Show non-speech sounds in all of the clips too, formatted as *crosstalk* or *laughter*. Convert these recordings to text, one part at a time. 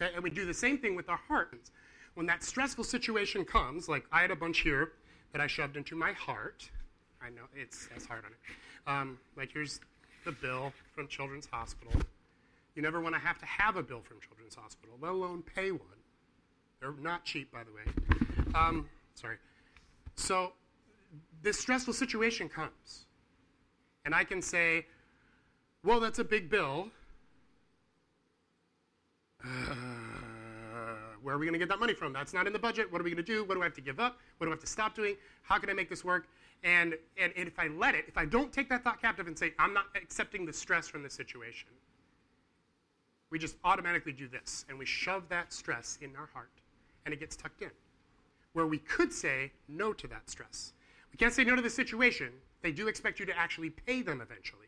Okay? And we do the same thing with our hearts. When that stressful situation comes, like I had a bunch here that I shoved into my heart. I know it's says hard on it. Um, like here's the bill from Children's Hospital. You never want to have to have a bill from Children's Hospital, let alone pay one. They're not cheap, by the way. Um, sorry. So this stressful situation comes, and I can say, well, that's a big bill. Uh, where are we going to get that money from? That's not in the budget. What are we going to do? What do I have to give up? What do I have to stop doing? How can I make this work? And, and, and if I let it, if I don't take that thought captive and say, I'm not accepting the stress from the situation, we just automatically do this. And we shove that stress in our heart, and it gets tucked in. Where we could say no to that stress. We can't say no to the situation. They do expect you to actually pay them eventually.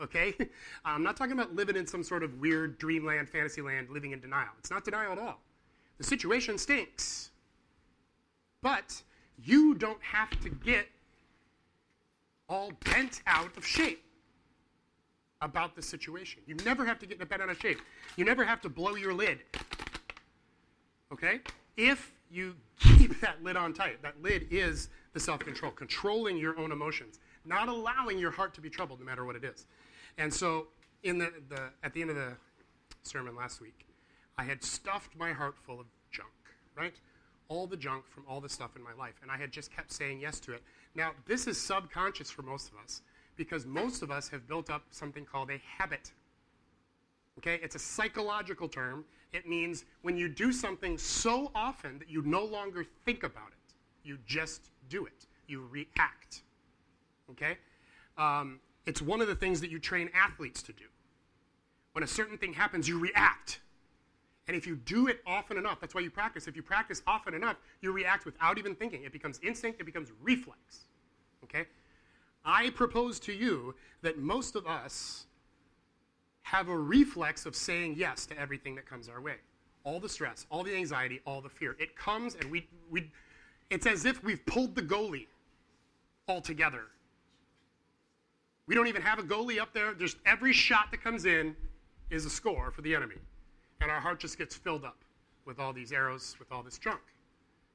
Okay? Uh, I'm not talking about living in some sort of weird dreamland, fantasy land, living in denial. It's not denial at all. The situation stinks. But you don't have to get all bent out of shape about the situation. You never have to get bent out of shape. You never have to blow your lid. Okay? If you keep that lid on tight, that lid is the self control, controlling your own emotions, not allowing your heart to be troubled no matter what it is. And so, in the, the, at the end of the sermon last week, I had stuffed my heart full of junk, right? All the junk from all the stuff in my life. And I had just kept saying yes to it. Now, this is subconscious for most of us because most of us have built up something called a habit. Okay? It's a psychological term. It means when you do something so often that you no longer think about it, you just do it, you react. Okay? Um, it's one of the things that you train athletes to do. When a certain thing happens, you react. And if you do it often enough, that's why you practice. If you practice often enough, you react without even thinking. It becomes instinct, it becomes reflex. Okay? I propose to you that most of us have a reflex of saying yes to everything that comes our way. All the stress, all the anxiety, all the fear. It comes and we, we it's as if we've pulled the goalie all together. We don't even have a goalie up there. Just every shot that comes in is a score for the enemy and our heart just gets filled up with all these arrows, with all this junk.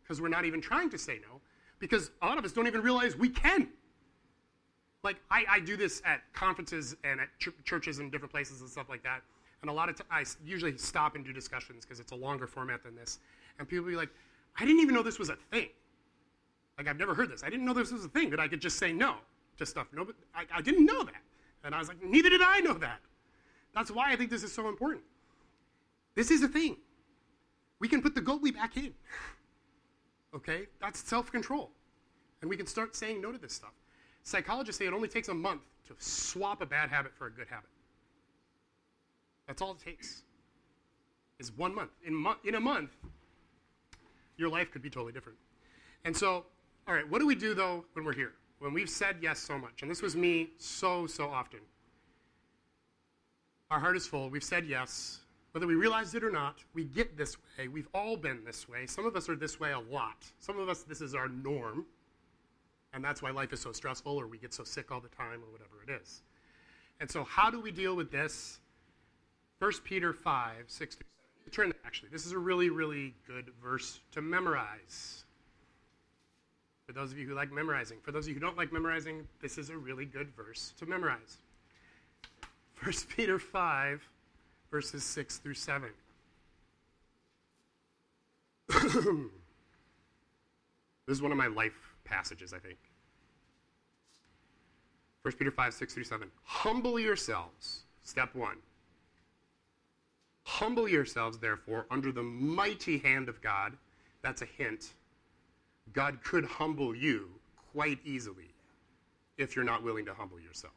Because we're not even trying to say no, because a lot of us don't even realize we can. Like, I, I do this at conferences and at ch- churches and different places and stuff like that. And a lot of times, I usually stop and do discussions because it's a longer format than this. And people be like, I didn't even know this was a thing. Like, I've never heard this. I didn't know this was a thing that I could just say no to stuff. No, I, I didn't know that. And I was like, neither did I know that. That's why I think this is so important. This is a thing. We can put the goalie back in. Okay? That's self control. And we can start saying no to this stuff. Psychologists say it only takes a month to swap a bad habit for a good habit. That's all it takes. Is one month. In, mo- in a month, your life could be totally different. And so, all right, what do we do though when we're here? When we've said yes so much, and this was me so, so often. Our heart is full, we've said yes, whether we realize it or not, we get this way. We've all been this way. Some of us are this way a lot. Some of us, this is our norm. And that's why life is so stressful or we get so sick all the time or whatever it is. And so, how do we deal with this? 1 Peter 5, 6 Turn, actually, this is a really, really good verse to memorize. For those of you who like memorizing. For those of you who don't like memorizing, this is a really good verse to memorize. 1 *laughs* Peter 5, verses 6 through 7. *clears throat* this is one of my life passages, I think. 1 Peter 5, 6 through 7. Humble yourselves, step one. Humble yourselves, therefore, under the mighty hand of God. That's a hint. God could humble you quite easily if you're not willing to humble yourself.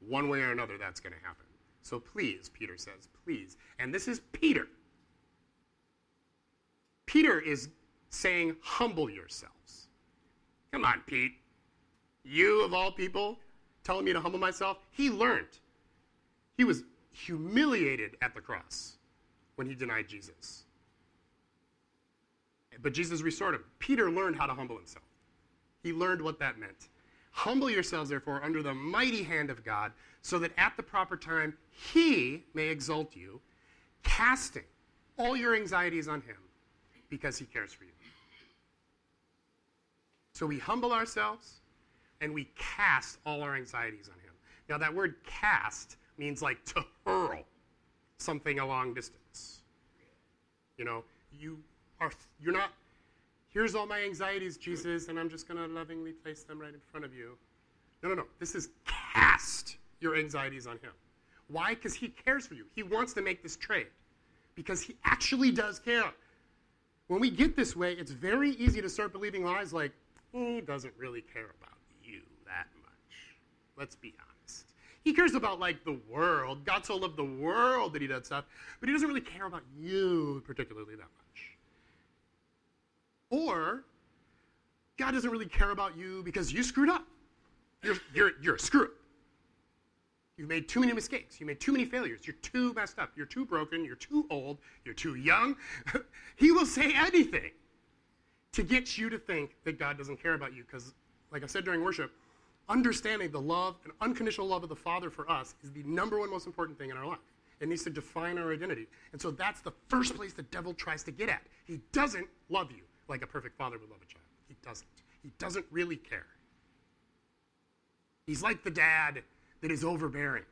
One way or another, that's going to happen. So please, Peter says, please. And this is Peter. Peter is saying, humble yourselves. Come on, Pete. You, of all people, telling me to humble myself? He learned. He was humiliated at the cross when he denied Jesus. But Jesus restored him. Peter learned how to humble himself. He learned what that meant. Humble yourselves, therefore, under the mighty hand of God, so that at the proper time he may exalt you, casting all your anxieties on Him because He cares for you. So we humble ourselves and we cast all our anxieties on Him. Now, that word cast means like to hurl something a long distance. You know, you are, you're not, here's all my anxieties, Jesus, and I'm just going to lovingly place them right in front of you. No, no, no. This is cast your anxieties on Him. Why? Because He cares for you. He wants to make this trade because He actually does care. When we get this way, it's very easy to start believing lies like, He doesn't really care about you that much. Let's be honest. He cares about like the world. God so loved the world that He does stuff, but He doesn't really care about you particularly that much. Or God doesn't really care about you because you screwed up. You're, you're, you're a screw up. You've made too many mistakes. You made too many failures. You're too messed up. You're too broken. You're too old. You're too young. *laughs* he will say anything to get you to think that God doesn't care about you. Because, like I said during worship, understanding the love and unconditional love of the Father for us is the number one most important thing in our life. It needs to define our identity. And so that's the first place the devil tries to get at. He doesn't love you like a perfect father would love a child. He doesn't. He doesn't really care. He's like the dad that is overbearing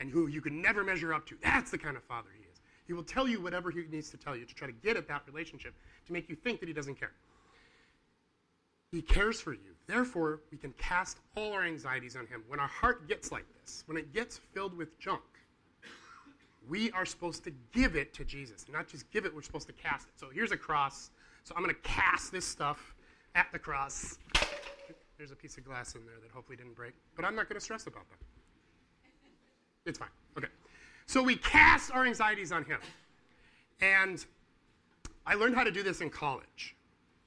and who you can never measure up to. That's the kind of father he is. He will tell you whatever he needs to tell you to try to get at that relationship to make you think that he doesn't care. He cares for you. Therefore, we can cast all our anxieties on him. When our heart gets like this, when it gets filled with junk, we are supposed to give it to Jesus. Not just give it, we're supposed to cast it. So here's a cross. So I'm going to cast this stuff at the cross. There's a piece of glass in there that hopefully didn't break, but I'm not going to stress about that. It's fine. Okay. So we cast our anxieties on him. And I learned how to do this in college.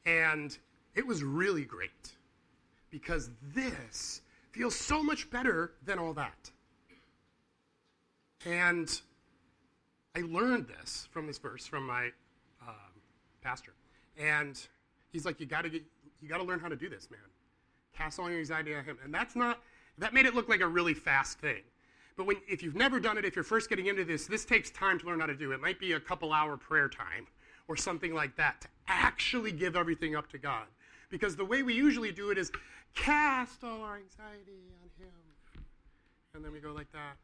And it was really great because this feels so much better than all that. And I learned this from this verse from my um, pastor. And he's like, you got to get, you got to learn how to do this, man. Cast all your anxiety on him. And that's not, that made it look like a really fast thing. But when, if you've never done it, if you're first getting into this, this takes time to learn how to do. It might be a couple hour prayer time or something like that to actually give everything up to God. Because the way we usually do it is cast all our anxiety on Him. And then we go like that.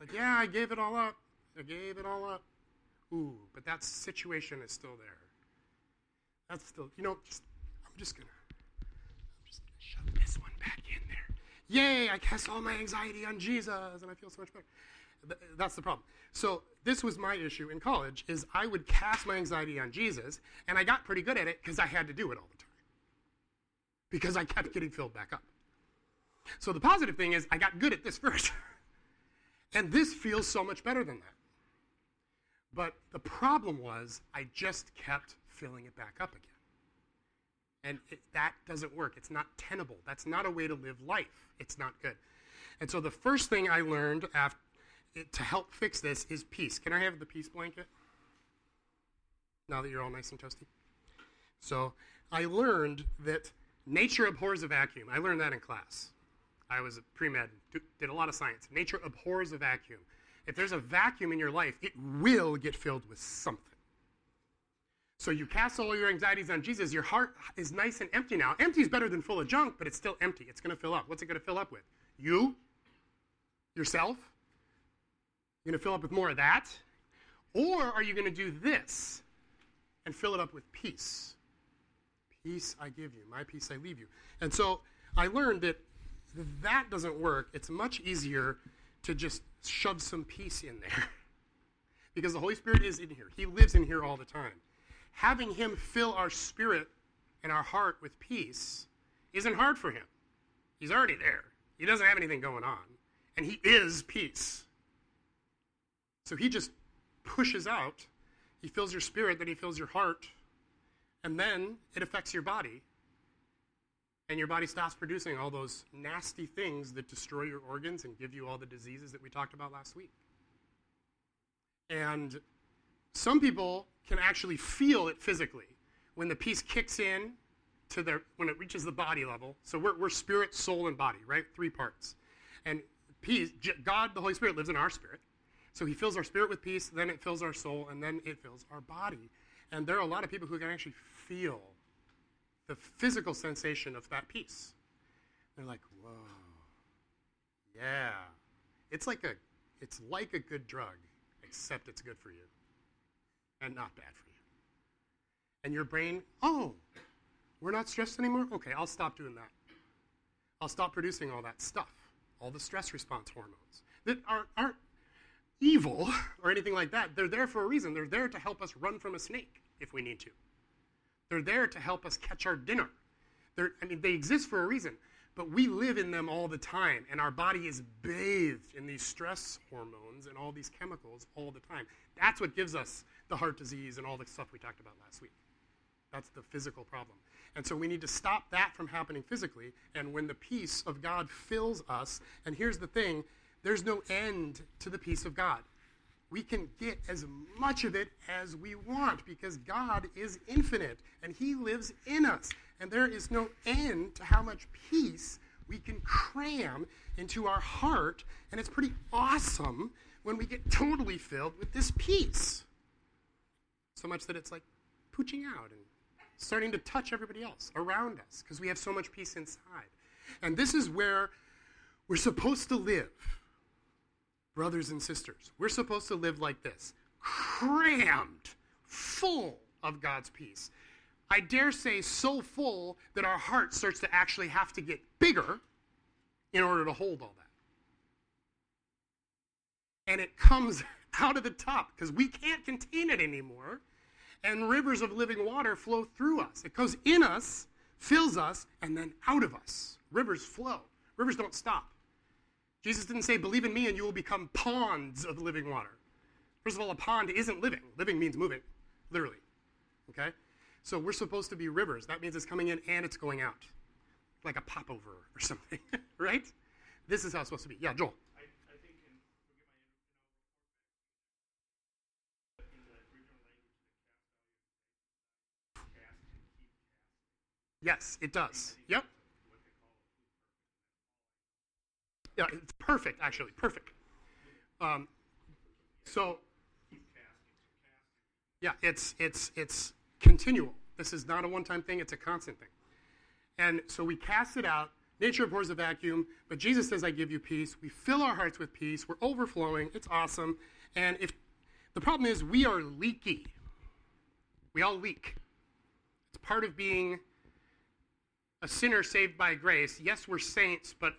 Like, yeah, I gave it all up. I gave it all up. Ooh, but that situation is still there. That's still, you know, just, I'm just to I'm just gonna shove this one back in there. Yay, I cast all my anxiety on Jesus and I feel so much better. That's the problem. So this was my issue in college is I would cast my anxiety on Jesus and I got pretty good at it because I had to do it all the time. Because I kept getting filled back up. So the positive thing is I got good at this *laughs* first. and this feels so much better than that. But the problem was I just kept filling it back up again. And it, that doesn't work. It's not tenable. That's not a way to live life. It's not good. And so the first thing I learned after, to help fix this is peace. Can I have the peace blanket? Now that you're all nice and toasty. So I learned that nature abhors a vacuum. I learned that in class. I was a pre med, did a lot of science. Nature abhors a vacuum. If there's a vacuum in your life, it will get filled with something. So you cast all your anxieties on Jesus. Your heart is nice and empty now. Empty is better than full of junk, but it's still empty. It's going to fill up. What's it going to fill up with? You? Yourself? You're going to fill up with more of that? Or are you going to do this and fill it up with peace? Peace I give you, my peace I leave you. And so I learned that that doesn't work. It's much easier to just shove some peace in there. *laughs* because the Holy Spirit is in here, He lives in here all the time having Him fill our spirit and our heart with peace isn't hard for Him. He's already there, He doesn't have anything going on, and He is peace. So He just pushes out, He fills your spirit, then He fills your heart, and then it affects your body. And your body stops producing all those nasty things that destroy your organs and give you all the diseases that we talked about last week. And some people can actually feel it physically when the peace kicks in to their when it reaches the body level. So we're, we're spirit, soul, and body, right? Three parts. And peace, God, the Holy Spirit, lives in our spirit. So he fills our spirit with peace, then it fills our soul, and then it fills our body. And there are a lot of people who can actually feel the physical sensation of that peace. They're like, whoa, yeah. It's like a, it's like a good drug, except it's good for you and not bad for you. And your brain, oh, we're not stressed anymore? Okay, I'll stop doing that. I'll stop producing all that stuff, all the stress response hormones that aren't, aren't evil *laughs* or anything like that. They're there for a reason. They're there to help us run from a snake if we need to. They're there to help us catch our dinner. They're, I mean, they exist for a reason, but we live in them all the time, and our body is bathed in these stress hormones and all these chemicals all the time. That's what gives us the heart disease and all the stuff we talked about last week. That's the physical problem. And so we need to stop that from happening physically. And when the peace of God fills us, and here's the thing there's no end to the peace of God. We can get as much of it as we want because God is infinite and He lives in us. And there is no end to how much peace we can cram into our heart. And it's pretty awesome when we get totally filled with this peace. So much that it's like pooching out and starting to touch everybody else around us because we have so much peace inside. And this is where we're supposed to live, brothers and sisters. We're supposed to live like this crammed, full of God's peace. I dare say, so full that our heart starts to actually have to get bigger in order to hold all that. And it comes out of the top because we can't contain it anymore and rivers of living water flow through us. It goes in us, fills us, and then out of us. Rivers flow. Rivers don't stop. Jesus didn't say, Believe in me and you will become ponds of living water. First of all, a pond isn't living. Living means moving, literally. Okay? So we're supposed to be rivers. That means it's coming in and it's going out, like a popover or something, *laughs* right? This is how it's supposed to be. Yeah, Joel. Yes, it does. Yep. Yeah, it's perfect, actually. Perfect. Um, so, yeah, it's it's it's continual. This is not a one-time thing; it's a constant thing. And so we cast it out. Nature abhors a vacuum, but Jesus says, "I give you peace." We fill our hearts with peace. We're overflowing. It's awesome. And if the problem is, we are leaky. We all leak. It's part of being a sinner saved by grace. Yes, we're saints, but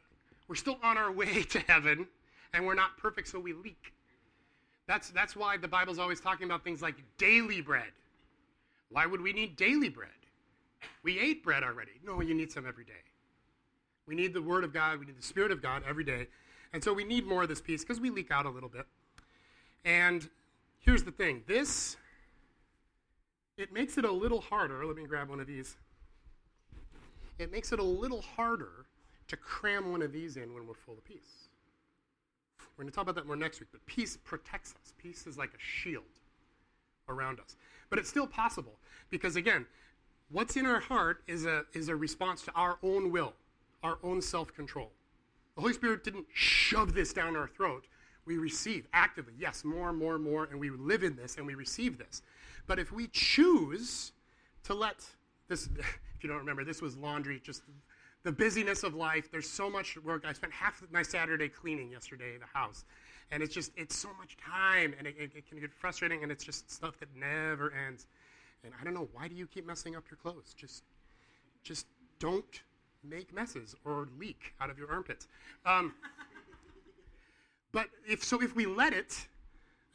we're still on our way *laughs* to heaven, and we're not perfect, so we leak. That's, that's why the Bible's always talking about things like daily bread. Why would we need daily bread? We ate bread already. No, you need some every day. We need the Word of God, we need the Spirit of God every day. And so we need more of this peace because we leak out a little bit. And here's the thing this, it makes it a little harder. Let me grab one of these it makes it a little harder to cram one of these in when we're full of peace. We're going to talk about that more next week, but peace protects us. Peace is like a shield around us. But it's still possible because, again, what's in our heart is a, is a response to our own will, our own self control. The Holy Spirit didn't shove this down our throat. We receive actively, yes, more and more and more, and we live in this and we receive this. But if we choose to let this, if you don't remember, this was laundry, just the busyness of life. There's so much work. I spent half my Saturday cleaning yesterday the house. And it's just, it's so much time, and it, it, it can get frustrating, and it's just stuff that never ends. And I don't know, why do you keep messing up your clothes? Just, just don't make messes or leak out of your armpits. Um, *laughs* but if so, if we let it,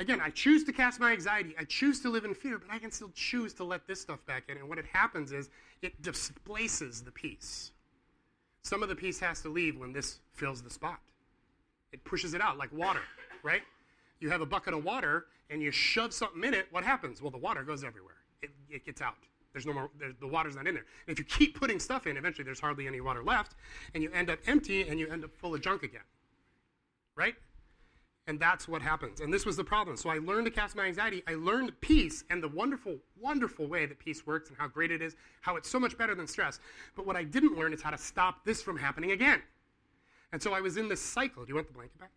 Again, I choose to cast my anxiety. I choose to live in fear, but I can still choose to let this stuff back in. And what it happens is it displaces the peace. Some of the peace has to leave when this fills the spot. It pushes it out like water, right? You have a bucket of water and you shove something in it. What happens? Well, the water goes everywhere. It, it gets out. There's no more. the water's not in there. And if you keep putting stuff in, eventually there's hardly any water left, and you end up empty and you end up full of junk again, right? And that's what happens. And this was the problem. So I learned to cast my anxiety. I learned peace and the wonderful, wonderful way that peace works and how great it is, how it's so much better than stress. But what I didn't learn is how to stop this from happening again. And so I was in this cycle. Do you want the blanket back?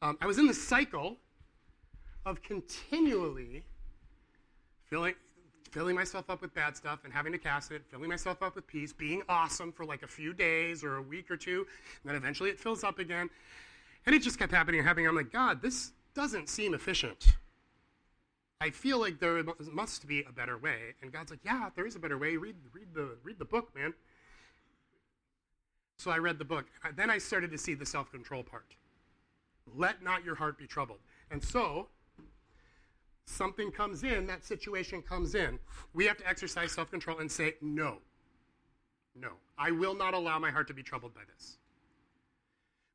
Um, I was in this cycle of continually filling, filling myself up with bad stuff and having to cast it, filling myself up with peace, being awesome for like a few days or a week or two, and then eventually it fills up again. And it just kept happening and happening. I'm like, God, this doesn't seem efficient. I feel like there must be a better way. And God's like, yeah, there is a better way. Read, read, the, read the book, man. So I read the book. Then I started to see the self control part. Let not your heart be troubled. And so, something comes in, that situation comes in. We have to exercise self control and say, no. No. I will not allow my heart to be troubled by this.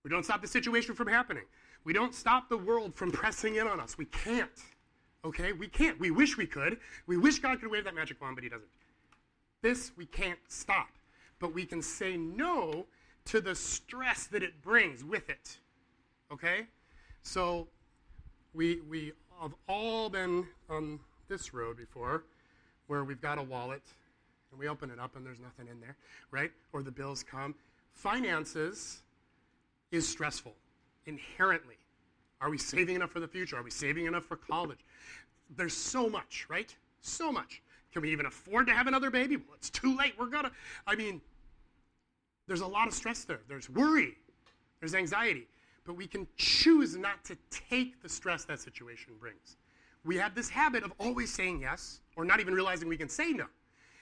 We don't stop the situation from happening. We don't stop the world from pressing in on us. We can't. Okay? We can't. We wish we could. We wish God could wave that magic wand, but He doesn't. This we can't stop. But we can say no to the stress that it brings with it. Okay? So we, we have all been on this road before where we've got a wallet and we open it up and there's nothing in there, right? Or the bills come. Finances is stressful inherently. Are we saving enough for the future? Are we saving enough for college? There's so much, right? So much. Can we even afford to have another baby? Well, it's too late. We're gonna. I mean, there's a lot of stress there. There's worry. There's anxiety. But we can choose not to take the stress that situation brings. We have this habit of always saying yes or not even realizing we can say no.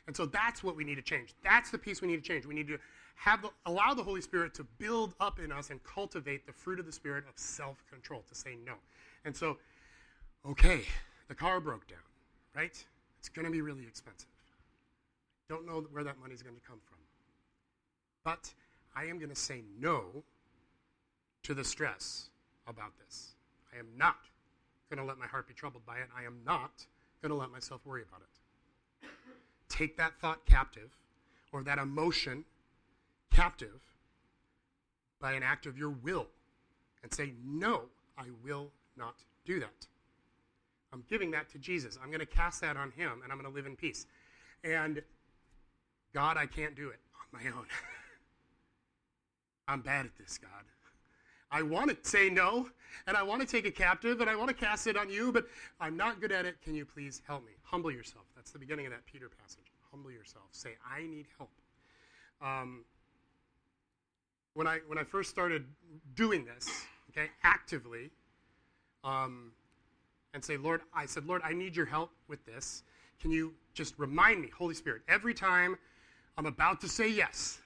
And so that's what we need to change. That's the piece we need to change. We need to have the, allow the Holy Spirit to build up in us and cultivate the fruit of the Spirit of self control, to say no. And so, okay, the car broke down, right? It's going to be really expensive. Don't know where that money is going to come from. But I am going to say no to the stress about this. I am not going to let my heart be troubled by it. I am not going to let myself worry about it. Take that thought captive or that emotion captive by an act of your will and say, No, I will not do that. I'm giving that to Jesus. I'm going to cast that on him and I'm going to live in peace. And God, I can't do it on my own. *laughs* I'm bad at this, God. I want to say no, and I want to take it captive, and I want to cast it on you, but I'm not good at it. Can you please help me? Humble yourself. That's the beginning of that Peter passage. Humble yourself. Say, I need help. Um, when I when I first started doing this, okay, actively, um, and say, Lord, I said, Lord, I need your help with this. Can you just remind me, Holy Spirit, every time I'm about to say yes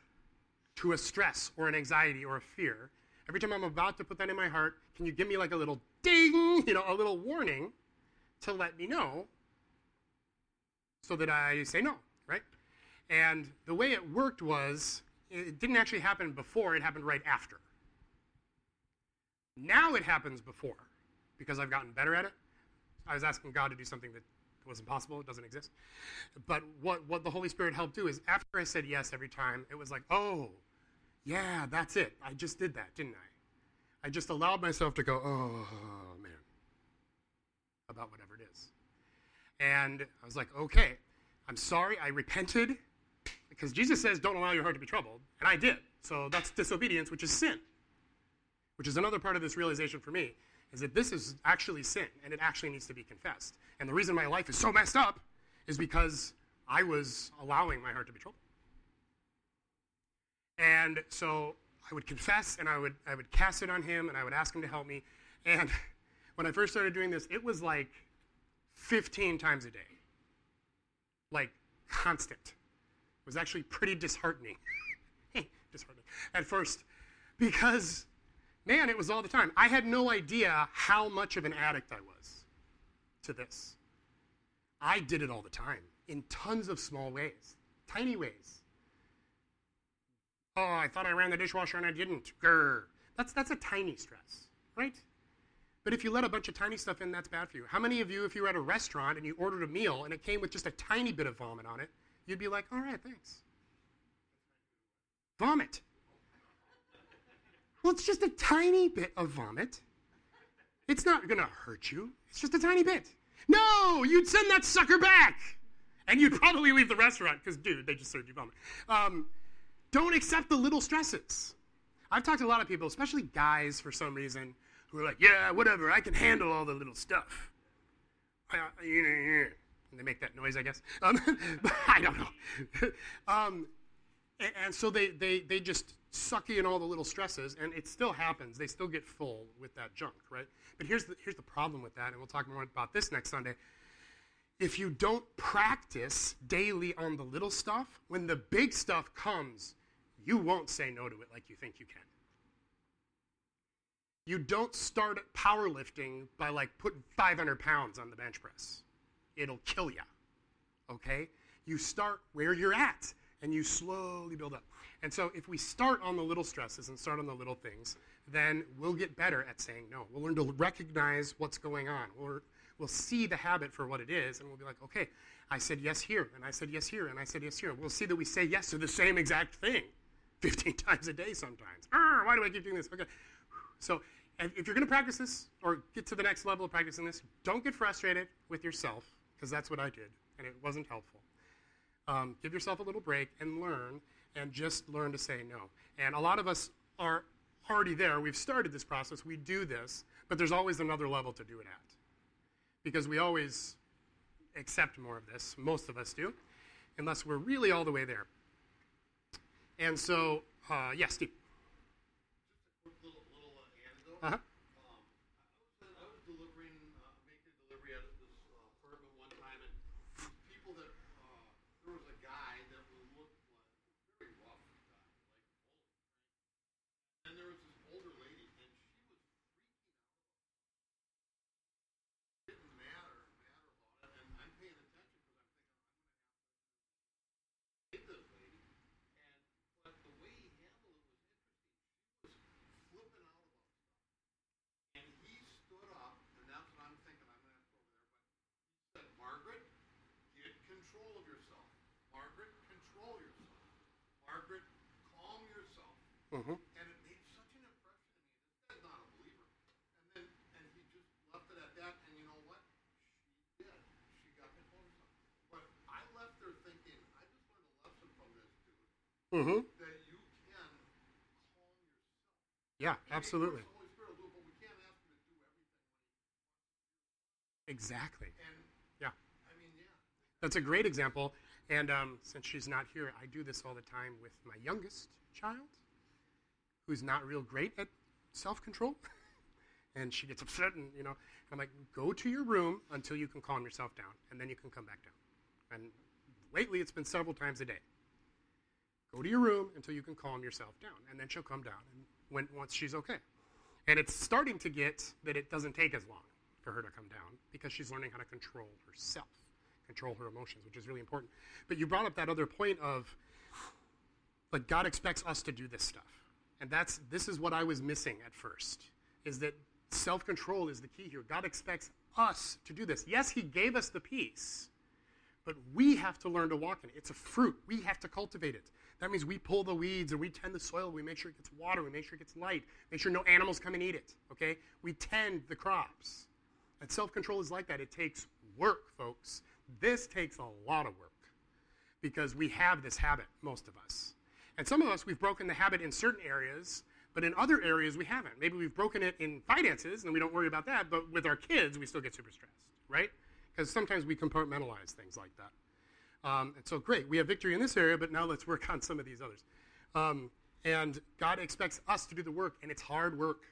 to a stress or an anxiety or a fear, every time I'm about to put that in my heart, can you give me like a little ding, you know, a little warning to let me know so that I say no, right? And the way it worked was it didn't actually happen before, it happened right after. Now it happens before because I've gotten better at it. I was asking God to do something that wasn't possible, it doesn't exist. But what, what the Holy Spirit helped do is after I said yes every time, it was like, oh, yeah, that's it. I just did that, didn't I? I just allowed myself to go, oh, man, about whatever it is. And I was like, okay, I'm sorry, I repented. Because Jesus says, don't allow your heart to be troubled. And I did. So that's disobedience, which is sin. Which is another part of this realization for me, is that this is actually sin, and it actually needs to be confessed. And the reason my life is so messed up is because I was allowing my heart to be troubled. And so I would confess, and I would, I would cast it on him, and I would ask him to help me. And *laughs* when I first started doing this, it was like 15 times a day. Like constant was actually pretty disheartening. *laughs* disheartening at first because, man, it was all the time. I had no idea how much of an addict I was to this. I did it all the time in tons of small ways, tiny ways. Oh, I thought I ran the dishwasher and I didn't. Grr. That's, that's a tiny stress, right? But if you let a bunch of tiny stuff in, that's bad for you. How many of you, if you were at a restaurant and you ordered a meal and it came with just a tiny bit of vomit on it, you'd be like, all right, thanks. Vomit. Well, it's just a tiny bit of vomit. It's not going to hurt you. It's just a tiny bit. No, you'd send that sucker back. And you'd probably leave the restaurant because, dude, they just served you vomit. Um, don't accept the little stresses. I've talked to a lot of people, especially guys for some reason, who are like, yeah, whatever, I can handle all the little stuff. They make that noise, I guess. Um, *laughs* I don't know. *laughs* um, and, and, so they, they, they just suck in all the little stresses, and it still happens. They still get full with that junk, right? But here's the, here's the problem with that, and we'll talk more about this next Sunday. If you don't practice daily on the little stuff, when the big stuff comes, you won't say no to it like you think you can. You don't start powerlifting by like putting 500 pounds on the bench press. It'll kill you. Okay? You start where you're at and you slowly build up. And so if we start on the little stresses and start on the little things, then we'll get better at saying no. We'll learn to recognize what's going on. We'll, we'll see the habit for what it is, and we'll be like, okay, I said yes here, and I said yes here, and I said yes here. We'll see that we say yes to the same exact thing *laughs* 15 times a day sometimes. Ah, why do I keep doing this? Okay. So if you're going to practice this or get to the next level of practicing this, don't get frustrated with yourself, because that's what I did, and it wasn't helpful. Um, give yourself a little break and learn, and just learn to say no. And a lot of us are already there. We've started this process. We do this, but there's always another level to do it at. Because we always accept more of this. Most of us do, unless we're really all the way there. And so, uh, yes, yeah, Steve. Uh-huh. Mm-hmm. And it made such an impression to me. This guy's not a believer. And then and he just left it at that. And you know what? She did. She got control of herself. But I left there thinking, I just learned a lesson from this dude. Mm-hmm. That you can calm yourself. Yeah, absolutely. Exactly. And, yeah. I mean, yeah. That's a great example. And um, since she's not here, I do this all the time with my youngest child who's not real great at self control. *laughs* and she gets upset, and you know, and I'm like, go to your room until you can calm yourself down, and then you can come back down. And lately, it's been several times a day. Go to your room until you can calm yourself down, and then she'll come down, and when once she's okay. And it's starting to get that it doesn't take as long for her to come down because she's learning how to control herself, control her emotions, which is really important. But you brought up that other point of like God expects us to do this stuff. And that's this is what I was missing at first, is that self-control is the key here. God expects us to do this. Yes, he gave us the peace, but we have to learn to walk in it. It's a fruit. We have to cultivate it. That means we pull the weeds and we tend the soil. We make sure it gets water. We make sure it gets light. Make sure no animals come and eat it. Okay? We tend the crops. And self-control is like that. It takes work, folks. This takes a lot of work because we have this habit, most of us. And some of us, we've broken the habit in certain areas, but in other areas, we haven't. Maybe we've broken it in finances, and we don't worry about that, but with our kids, we still get super stressed, right? Because sometimes we compartmentalize things like that. Um, and so, great, we have victory in this area, but now let's work on some of these others. Um, and God expects us to do the work, and it's hard work.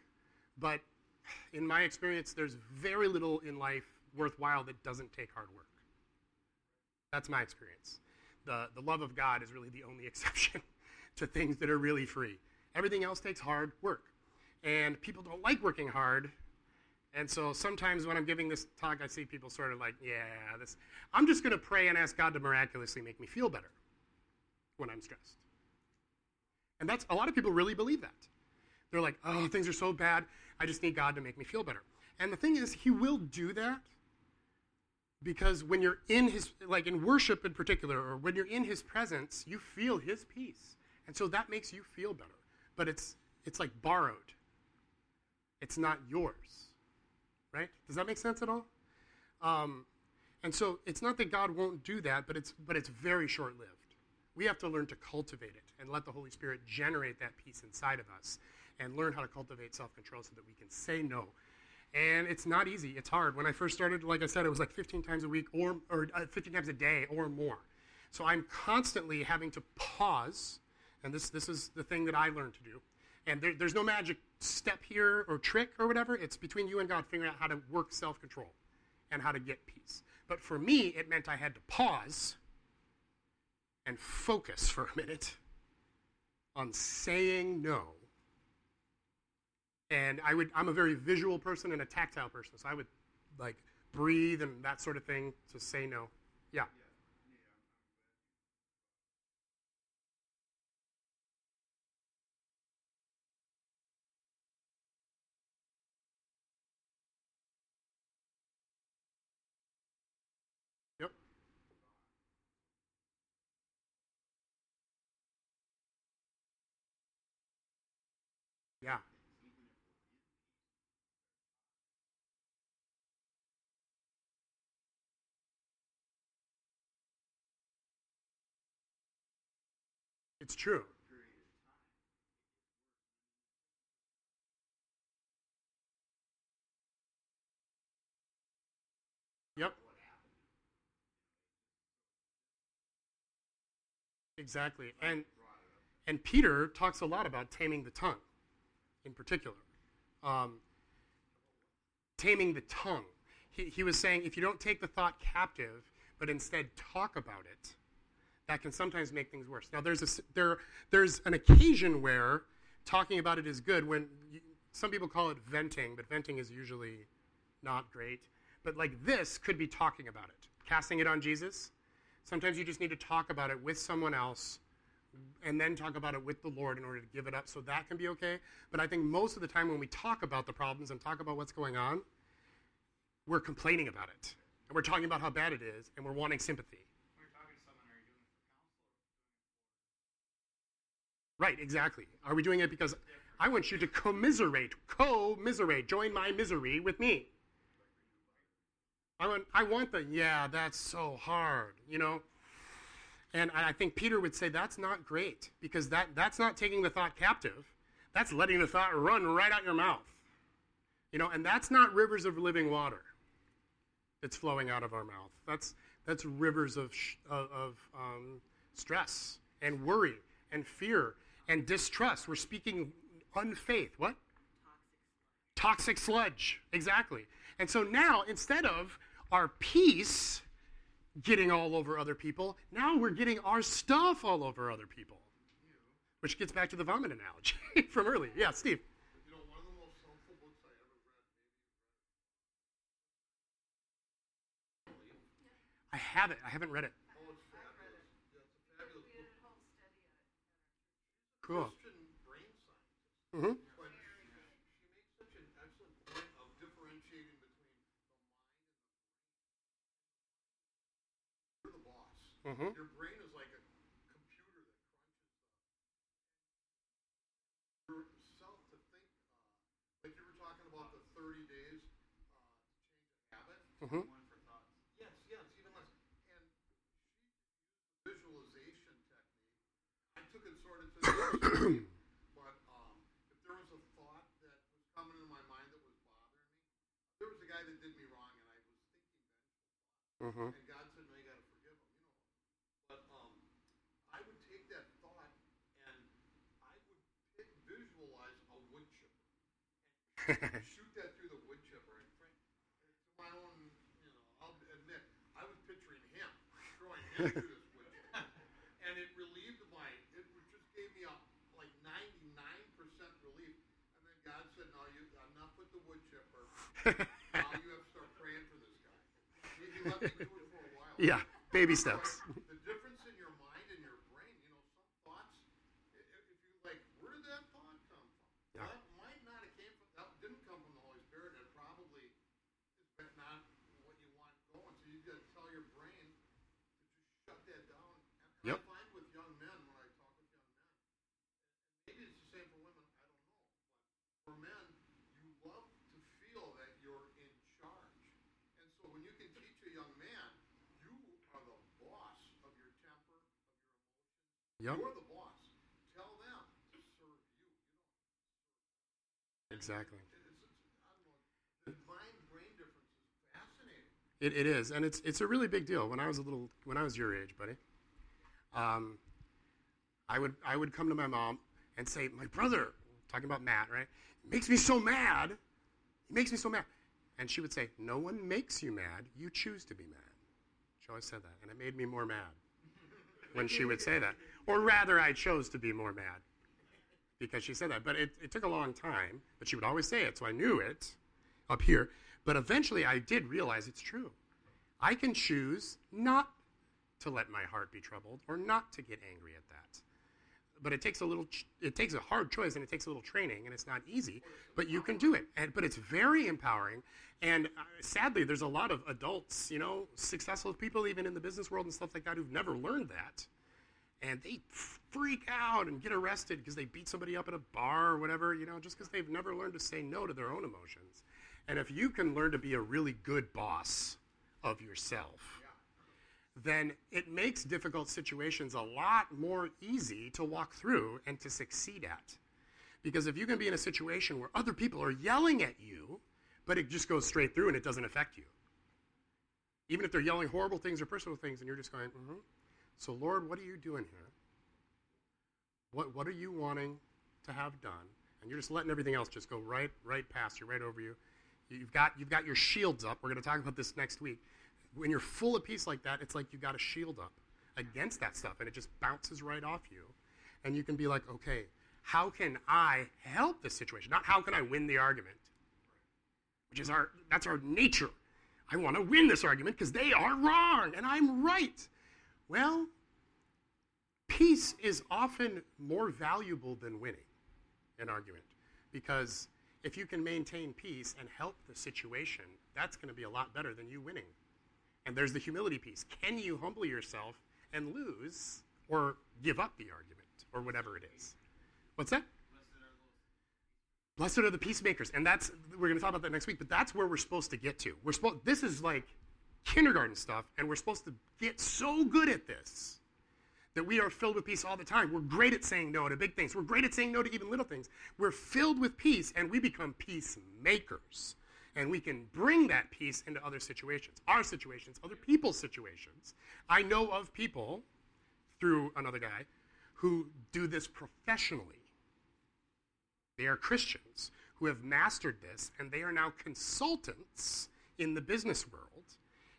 But in my experience, there's very little in life worthwhile that doesn't take hard work. That's my experience. The, the love of God is really the only *laughs* exception to things that are really free. Everything else takes hard work. And people don't like working hard. And so sometimes when I'm giving this talk, I see people sort of like, yeah, this. I'm just going to pray and ask God to miraculously make me feel better when I'm stressed. And that's a lot of people really believe that. They're like, oh, things are so bad. I just need God to make me feel better. And the thing is, He will do that because when you're in His, like in worship in particular, or when you're in His presence, you feel His peace. And so that makes you feel better. But it's, it's like borrowed, it's not yours. Right? Does that make sense at all? Um, and so it's not that God won't do that, but it's, but it's very short lived. We have to learn to cultivate it and let the Holy Spirit generate that peace inside of us and learn how to cultivate self control so that we can say no And it's not easy. It's hard. When I first started, like I said, it was like 15 times a week or, or uh, 15 times a day or more. So I'm constantly having to pause, and this, this is the thing that I learned to do. And there, there's no magic step here or trick or whatever. It's between you and God figuring out how to work self control and how to get peace. But for me, it meant I had to pause and focus for a minute on saying no. And I would I'm a very visual person and a tactile person, so I would like breathe and that sort of thing to say no. Yeah. Yeah. It's true. Yep. Exactly. And and Peter talks a lot about taming the tongue in particular. Um, taming the tongue. He, he was saying if you don't take the thought captive, but instead talk about it, that can sometimes make things worse. Now, there's, a there, there's an occasion where talking about it is good when you, some people call it venting, but venting is usually not great. But like this could be talking about it, casting it on Jesus. Sometimes you just need to talk about it with someone else and then talk about it with the Lord in order to give it up so that can be okay. But I think most of the time when we talk about the problems and talk about what's going on, we're complaining about it. And we're talking about how bad it is and we're wanting sympathy. Right, exactly. Are we doing it because I want you to commiserate, co-miserate, join my misery with me? I want, I want the, yeah, that's so hard, you know? And I think Peter would say that's not great because that, that's not taking the thought captive. That's letting the thought run right out your mouth. You know, and that's not rivers of living water that's flowing out of our mouth. That's, that's rivers of, sh- of um, stress and worry and fear and distrust. We're speaking unfaith. What? Toxic sludge. Exactly. And so now, instead of our peace getting all over other people, now we're getting our stuff all over other people. Which gets back to the vomit analogy *laughs* from earlier. Yeah, Steve. You know, one of the most helpful books I ever read, I have it. I haven't read it. oh, it's fabulous. Yeah, it's a fabulous book. Cool. Christian brain scientist. hmm But she makes such an excellent point of differentiating between the mind and the brain. You're the boss. Mhm. Your brain is like a computer that crunches uh, to think. Uh, like you were talking about the 30 days uh, to change a habit. Mhm. One for thoughts. Yes, yes, even less. And she used the visualization technique. I took it sort of to the extreme, but um, if there was a thought that was coming into my mind that was bothering me, there was a guy that did me wrong, and I was thinking vengeful hmm and God said, "No, you got to forgive him." You know, but um, I would take that thought and I would pick, visualize a wood chipper and shoot that through the wood chipper. And fr- to my own, you know, I'll admit, I was picturing him *laughs* throwing him through this wood chipper, and it relieved my. It just gave me a like ninety nine percent relief. And then God said, "No, you enough with the wood chipper. *laughs* now you have to start praying for this guy." He, he let me do it for a while. Yeah, baby steps. The difference in your mind and your brain, you know, some thoughts, i- i- if you like, where did that thought come from? Yeah. That might not have came from, that didn't come from the Holy Spirit. It probably is but not what you want going. So you got to tell your brain to just shut that down. And, and Yep. I find with young men, when I talk with young men, and maybe it's the same for women, I don't know. But for men, you love to feel that you're in charge. And so when you can teach a young man, you are the boss of your temper, of your emotions. Yep. You're the boss. Tell them to serve you. You. Exactly. It's, it's, I don't know. My It, it is, and it's it's a really big deal. When I was a little, when I was your age, buddy, um, I would I would come to my mom and say, "My brother," talking about Matt, right? Makes me so mad. He makes me so mad, and she would say, "No one makes you mad. You choose to be mad." She always said that, and it made me more mad when she would say that, or rather, I chose to be more mad because she said that. But it, it took a long time, but she would always say it, so I knew it up here. But eventually I did realize it's true. I can choose not to let my heart be troubled or not to get angry at that. But it takes a little it takes a hard choice and it takes a little training and it's not easy, but you can do it. And but it's very empowering and uh, sadly there's a lot of adults, you know, successful people even in the business world and stuff like that who've never learned that. And they freak out and get arrested because they beat somebody up at a bar or whatever, you know, just because they've never learned to say no to their own emotions. And if you can learn to be a really good boss of yourself, then it makes difficult situations a lot more easy to walk through and to succeed at. Because if you can be in a situation where other people are yelling at you, but it just goes straight through and it doesn't affect you. Even if they're yelling horrible things or personal things, and you're just going, mm-hmm. So, Lord, what are you doing here? What, what are you wanting to have done? And you're just letting everything else just go right, right past you, right over you. You've got, you've got your shields up. We're going to talk about this next week. When you're full of peace like that, it's like you've got a shield up against that stuff, and it just bounces right off you. And you can be like, okay, how can I help this situation? Not how can I win the argument, which is our, that's our nature. I want to win this argument because they are wrong and I'm right. Well, peace is often more valuable than winning an argument because if you can maintain peace and help the situation, that's going to be a lot better than you winning. And there's the humility piece. Can you humble yourself and lose or give up the argument or whatever it is? What's that? Blessed are the peacemakers. And that's we're going to talk about that next week, but that's where we're supposed to get to. We're supposed this is like kindergarten stuff and we're supposed to get so good at this that we are filled with peace all the time. We're great at saying no to big things. We're great at saying no to even little things. We're filled with peace and we become peacemakers. And we can bring that peace into other situations, our situations, other people's situations. I know of people through another guy who do this professionally. They are Christians who have mastered this and they are now consultants in the business world.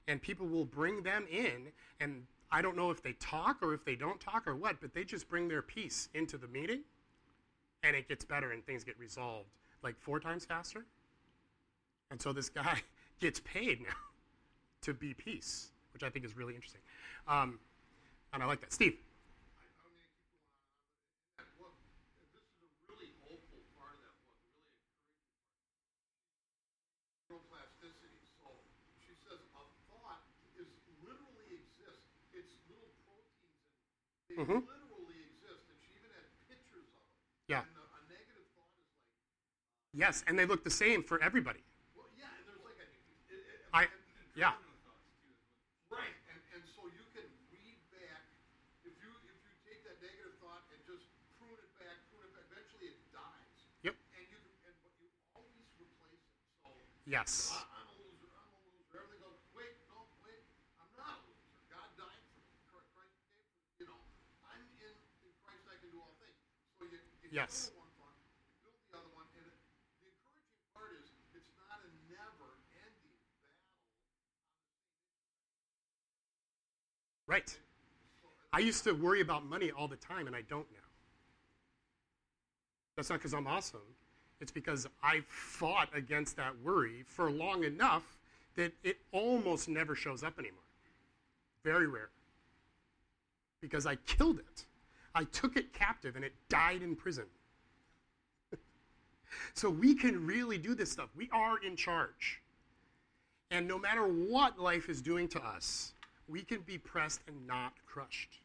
And people will bring them in and I don't know if they talk or if they don't talk or what, but they just bring their peace into the meeting and it gets better and things get resolved like four times faster. And so this guy *laughs* gets paid now *laughs* to be peace, which I think is really interesting. Um, and I like that. Steve. mm-hmm. literally exist, and she even had pictures of them. Yeah. And a, a negative thought is like. Uh, yes, and they look the same for everybody. Well, yeah, and there's like a. It, it, I. and, and yeah. Right, and, and so you can read back. If you if you take that negative thought and just prune it back, prune it back, eventually it dies. Yep. And you can, and but you always replace it. So. Yes. I, Yes. Right. I used to worry about money all the time, and I don't now. That's not because I'm awesome. It's because I fought against that worry for long enough that it almost never shows up anymore. Very rare. Because I killed it. I took it captive and it died in prison. *laughs* so we can really do this stuff. We are in charge. And no matter what life is doing to us, we can be pressed and not crushed.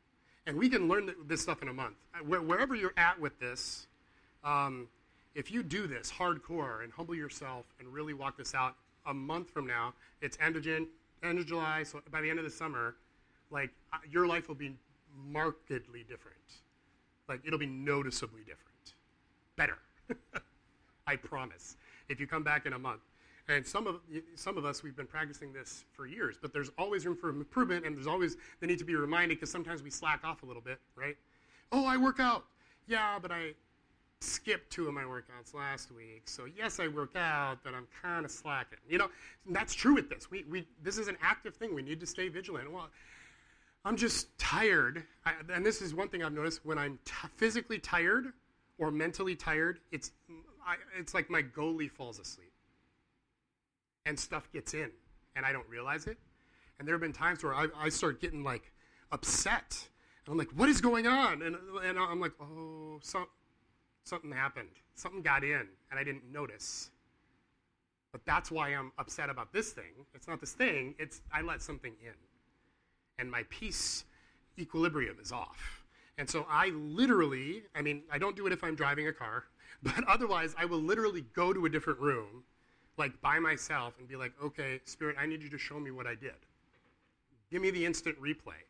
And we can learn this stuff in a month. Wherever you're at with this, um, if you do this hardcore and humble yourself and really walk this out a month from now, it's end of, Jan- end of July, so by the end of the summer, like uh, your life will be markedly different. Like it'll be noticeably different. Better. *laughs* I promise. If you come back in a month. And some of some of us we've been practicing this for years, but there's always room for improvement, and there's always the need to be reminded because sometimes we slack off a little bit, right? Oh, I work out, yeah, but I skipped two of my workouts last week, so yes, I work out, but I'm kind of slacking. You know, that's true with this. We we this is an active thing. We need to stay vigilant. Well, I'm just tired, I, and this is one thing I've noticed when I'm t- physically tired or mentally tired. It's I, it's like my goalie falls asleep and stuff gets in and I don't realize it. And there have been times where I, I start getting like upset. And I'm like, what is going on? And, and I'm like, oh, some, something happened. Something got in and I didn't notice. But that's why I'm upset about this thing. It's not this thing, it's I let something in. And my peace equilibrium is off. And so I literally, I mean, I don't do it if I'm driving a car, *laughs* but otherwise I will literally go to a different room like by myself and be like, okay, Spirit, I need you to show me what I did. Give me the instant replay.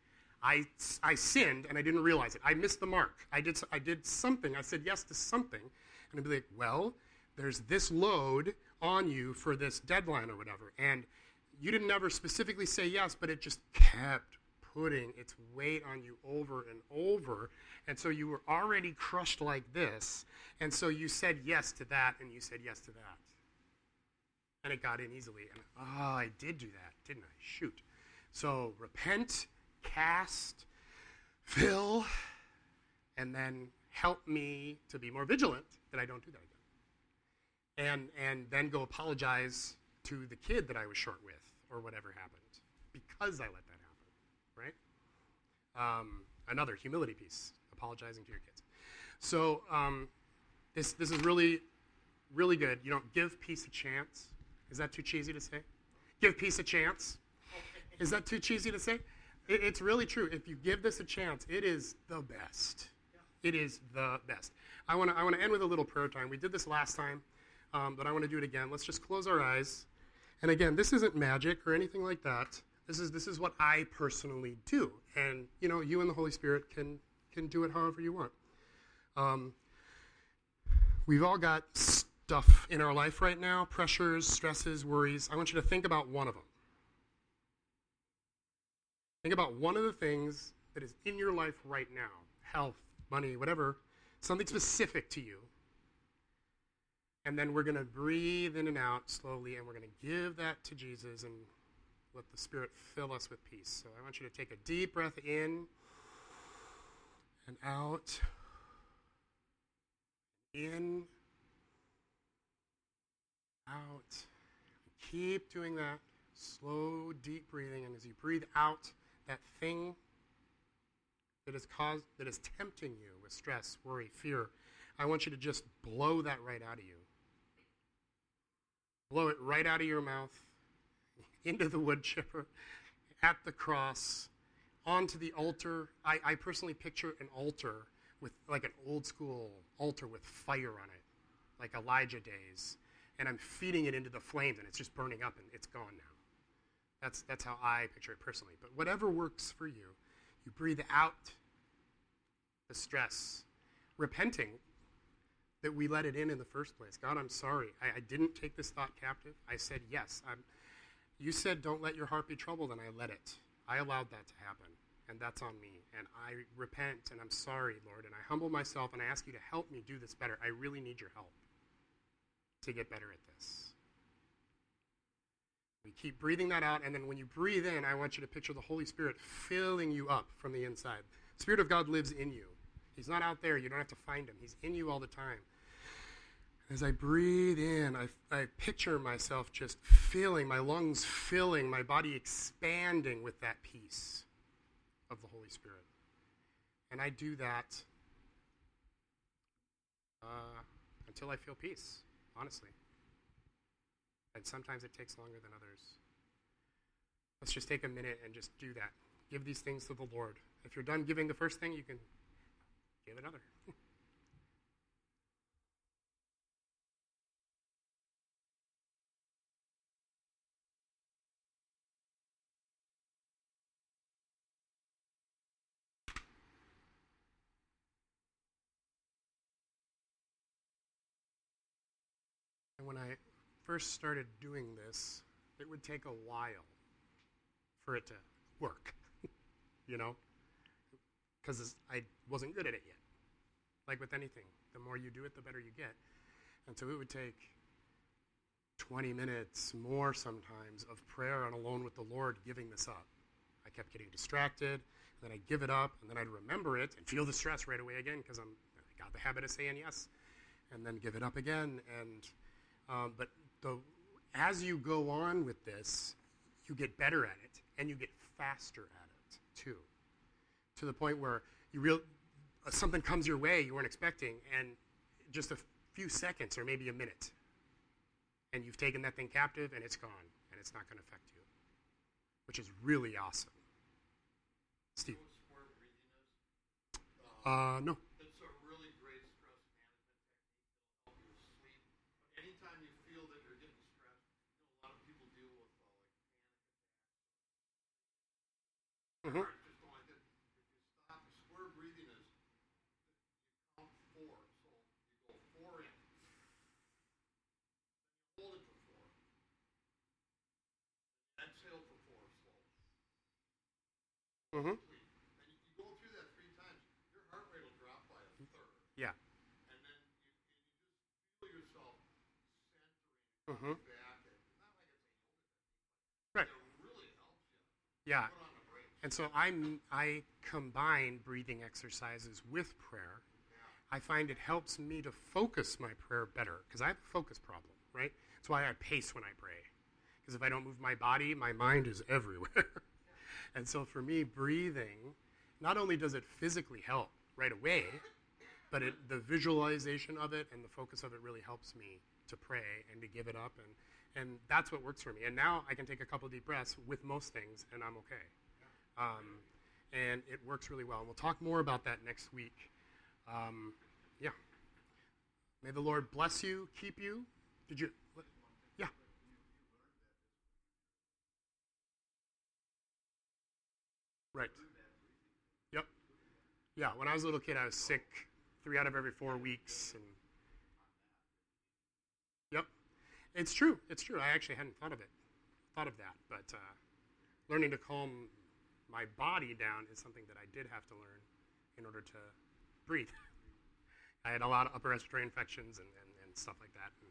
I, I sinned and I didn't realize it. I missed the mark. I did, I did something. I said yes to something. And I'd be like, well, there's this load on you for this deadline or whatever. And you didn't ever specifically say yes, but it just kept putting its weight on you over and over. And so you were already crushed like this. And so you said yes to that and you said yes to that and it got in easily. And oh, I did do that, didn't I? Shoot. So repent, cast, fill, and then help me to be more vigilant that I don't do that again. And and then go apologize to the kid that I was short with or whatever happened because I let that happen, right? Um, another humility piece, apologizing to your kids. So um, this this is really really good. You don't give peace a chance. Is that too cheesy to say? Give peace a chance. Is that too cheesy to say? It, it's really true. If you give this a chance, it is the best. It is the best. I want to I want to end with a little prayer time. We did this last time, um, but I want to do it again. Let's just close our eyes. And again, this isn't magic or anything like that. This is this is what I personally do, and you know, you and the Holy Spirit can can do it however you want. Um, we've all got stuff in our life right now pressures, stresses, worries. I want you to think about one of them. Think about one of the things that is in your life right now health, money, whatever, something specific to you. And then we're going to breathe in and out slowly, and we're going to give that to Jesus and let the Spirit fill us with peace. So I want you to take a deep breath in and out. In out. Keep doing that. Slow, deep breathing. And as you breathe out, that thing that is caused that is tempting you with stress, worry, fear, I want you to just blow that right out of you. Blow it right out of your mouth, *laughs* into the wood chipper, at the cross, onto the altar. I, I personally picture an altar with like an old school altar with fire on it, like Elijah days and I'm feeding it into the flames and it's just burning up and it's gone now. That's, that's how I picture it personally. But whatever works for you, you breathe out the stress, repenting that we let it in in the first place. God, I'm sorry. I, I didn't take this thought captive. I said yes. I'm, you said don't let your heart be troubled, and I let it. I allowed that to happen, and that's on me. And I repent, and I'm sorry, Lord, and I humble myself, and I ask you to help me do this better. I really need your help to get better at this. We keep breathing that out, and then when you breathe in, I want you to picture the Holy Spirit filling you up from the inside. The Spirit of God lives in you. He's not out there. You don't have to find him. He's in you all the time. As I breathe in, I, I picture myself just filling, my lungs filling, my body expanding with that peace of the Holy Spirit. And I do that uh, until I feel peace honestly. And sometimes it takes longer than others. Let's just take a minute and just do that. Give these things to the Lord. If you're done giving the first thing, you can give another. *laughs* when I first started doing this, it would take a while for it to work, *laughs* you know? Because I wasn't good at it yet. Like with anything, the more you do it, the better you get. And so it would take 20 minutes more sometimes of prayer and alone with the Lord giving this up. I kept getting distracted, and then I'd give it up, and then I'd remember it and feel the stress right away again because I'm got the habit of saying yes, and then give it up again. And um, but the as you go on with this, you get better at it, and you get faster at it too, to the point where you real uh, something comes your way you weren't expecting, and just a few seconds or maybe a minute, and you've taken that thing captive, and it's gone, and it's not going to affect you, which is really awesome. Steve. Uh, no. It's a really great stress management technique that'll help you with sleep. But anytime you feel that you're getting stressed, you know, a lot of people deal with uh, like Mhm. panic attacks. Heart just going like this. If you stop, square breathing is you count four. So you go four in. Then you hold it for four. Exhale for four, Mm-hmm. And you, you go through that three times, your heart rate will drop by a third. Yeah. And then you, and you just feel yourself centering Mhm. back. And not like it's a yoga Right. technique, but it really helps you. Yeah. Put on the brakes. And so I'm, I combine breathing exercises with prayer. I find it helps me to focus my prayer better because I have a focus problem, right? That's why I pace when I pray. Because if I don't move my body, my mind is *laughs* everywhere. and so for me, breathing, not only does it physically help right away, but it, the visualization of it and the focus of it really helps me to pray and to give it up. And, and that's what works for me. And now I can take a couple deep breaths with most things and I'm okay. Um, and it works really well. And we'll talk more about that next week. Um, yeah. May the Lord bless you, keep you. Did you? Yeah. Right. Yep. Yeah. When I was a little kid, I was sick three out of every four weeks, and yep, it's true. It's true. I actually hadn't thought of it, thought of that, but uh, learning to calm my body down is something that I did have to learn in order to breathe. *laughs* I had a lot of upper respiratory infections and, and, and stuff like that. And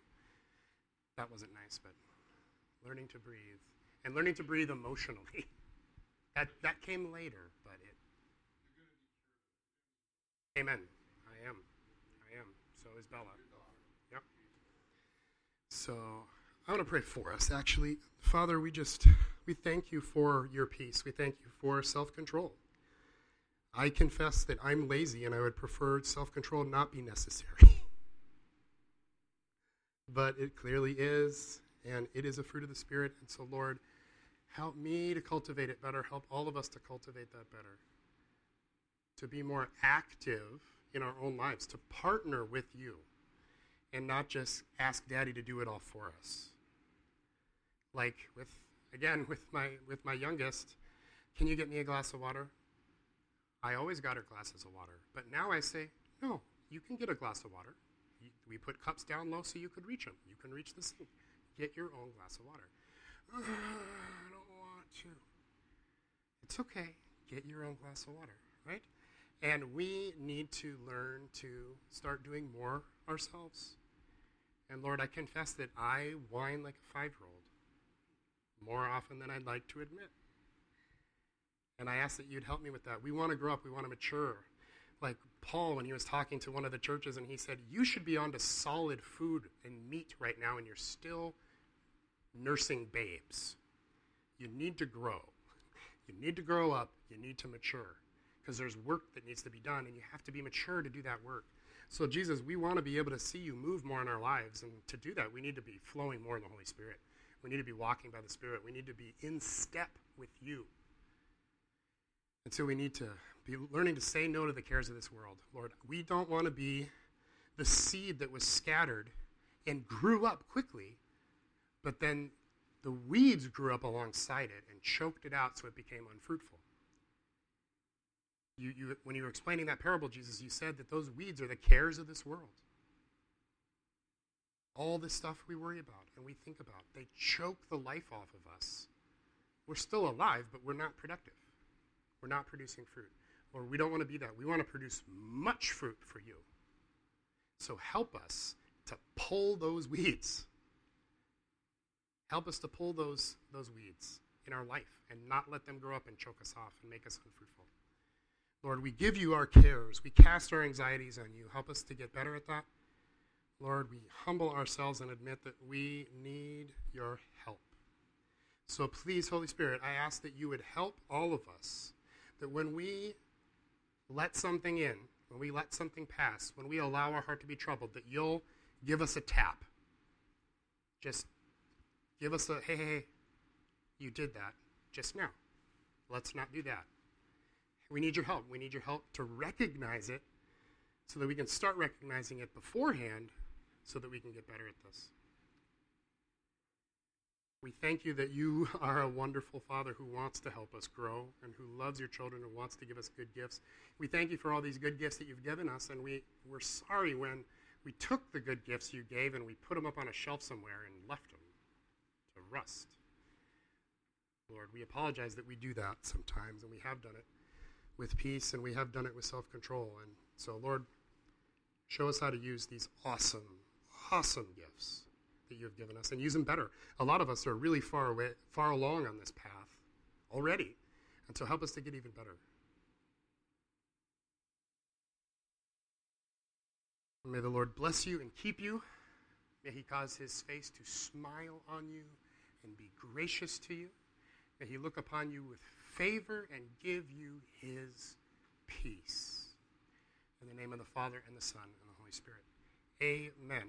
that wasn't nice, but learning to breathe and learning to breathe emotionally. *laughs* That, that came later, but it. Amen. I am. I am. So is Bella. Yep. So I want to pray for us, actually. Father, we just, we thank you for your peace. We thank you for self control. I confess that I'm lazy and I would prefer self control not be necessary. *laughs* but it clearly is, and it is a fruit of the Spirit. And so, Lord, help me to cultivate it better. Help all of us to cultivate that better. To be more active in our own lives, to partner with you, and not just ask Daddy to do it all for us. Like with, again, *laughs* with my, with my youngest, can you get me a glass of water? I always got her glasses of water. But now I say, no, you can get a glass of water. We put cups down low so you could reach them. You can reach the sink. Get your own glass of water. I don't want to. It's okay. Get your own glass of water, right? And we need to learn to start doing more ourselves. And Lord, I confess that I whine like a five year old more often than I'd like to admit. And I ask that you'd help me with that. We want to grow up, we want to mature. Like Paul, when he was talking to one of the churches, and he said, You should be on to solid food and meat right now, and you're still nursing babes. You need to grow. You need to grow up. You need to mature. Because there's work that needs to be done, and you have to be mature to do that work. So, Jesus, we want to be able to see you move more in our lives. And to do that, we need to be flowing more in the Holy Spirit. We need to be walking by the Spirit. We need to be in step with you. And so we need to be learning to say no to the cares of this world. Lord, we don't want to be the seed that was scattered and grew up quickly, but then the weeds grew up alongside it and choked it out so it became unfruitful. You, you, when you were explaining that parable, Jesus, you said that those weeds are the cares of this world. All the stuff we worry about and we think about, they choke the life off of us. We're still alive, but we're not productive. We're not producing fruit. Or we don't want to be that. We want to produce much fruit for you. So help us to pull those weeds. Help us to pull those, those weeds in our life and not let them grow up and choke us off and make us unfruitful. Lord, we give you our cares. We cast our anxieties on you. Help us to get better at that. Lord, we humble ourselves and admit that we need your help. So please, Holy Spirit, I ask that you would help all of us, that when we let something in, when we let something pass, when we allow our heart to be troubled, that you'll give us a tap. Just give us a, hey, hey, hey, you did that just now. Let's not do that. We need your help. We need your help to recognize it so that we can start recognizing it beforehand so that we can get better at this. We thank you that you *laughs* are a wonderful Father who wants to help us grow and who loves your children and wants to give us good gifts. We thank you for all these good gifts that you've given us, and we, we're sorry when we took the good gifts you gave and we put them up on a shelf somewhere and left them to rust. Lord, we apologize that we do that sometimes, and we have done it with peace and we have done it with self control. And so, Lord, show us how to use these awesome, awesome gifts that you have given us and use them better. A lot of us are really far away, far along on this path already. And so help us to get even better. May the Lord bless you and keep you. May he cause his face to smile on you and be gracious to you. May he look upon you with favor and give you his peace. In the name of the Father, and the Son, and the Holy Spirit. Amen.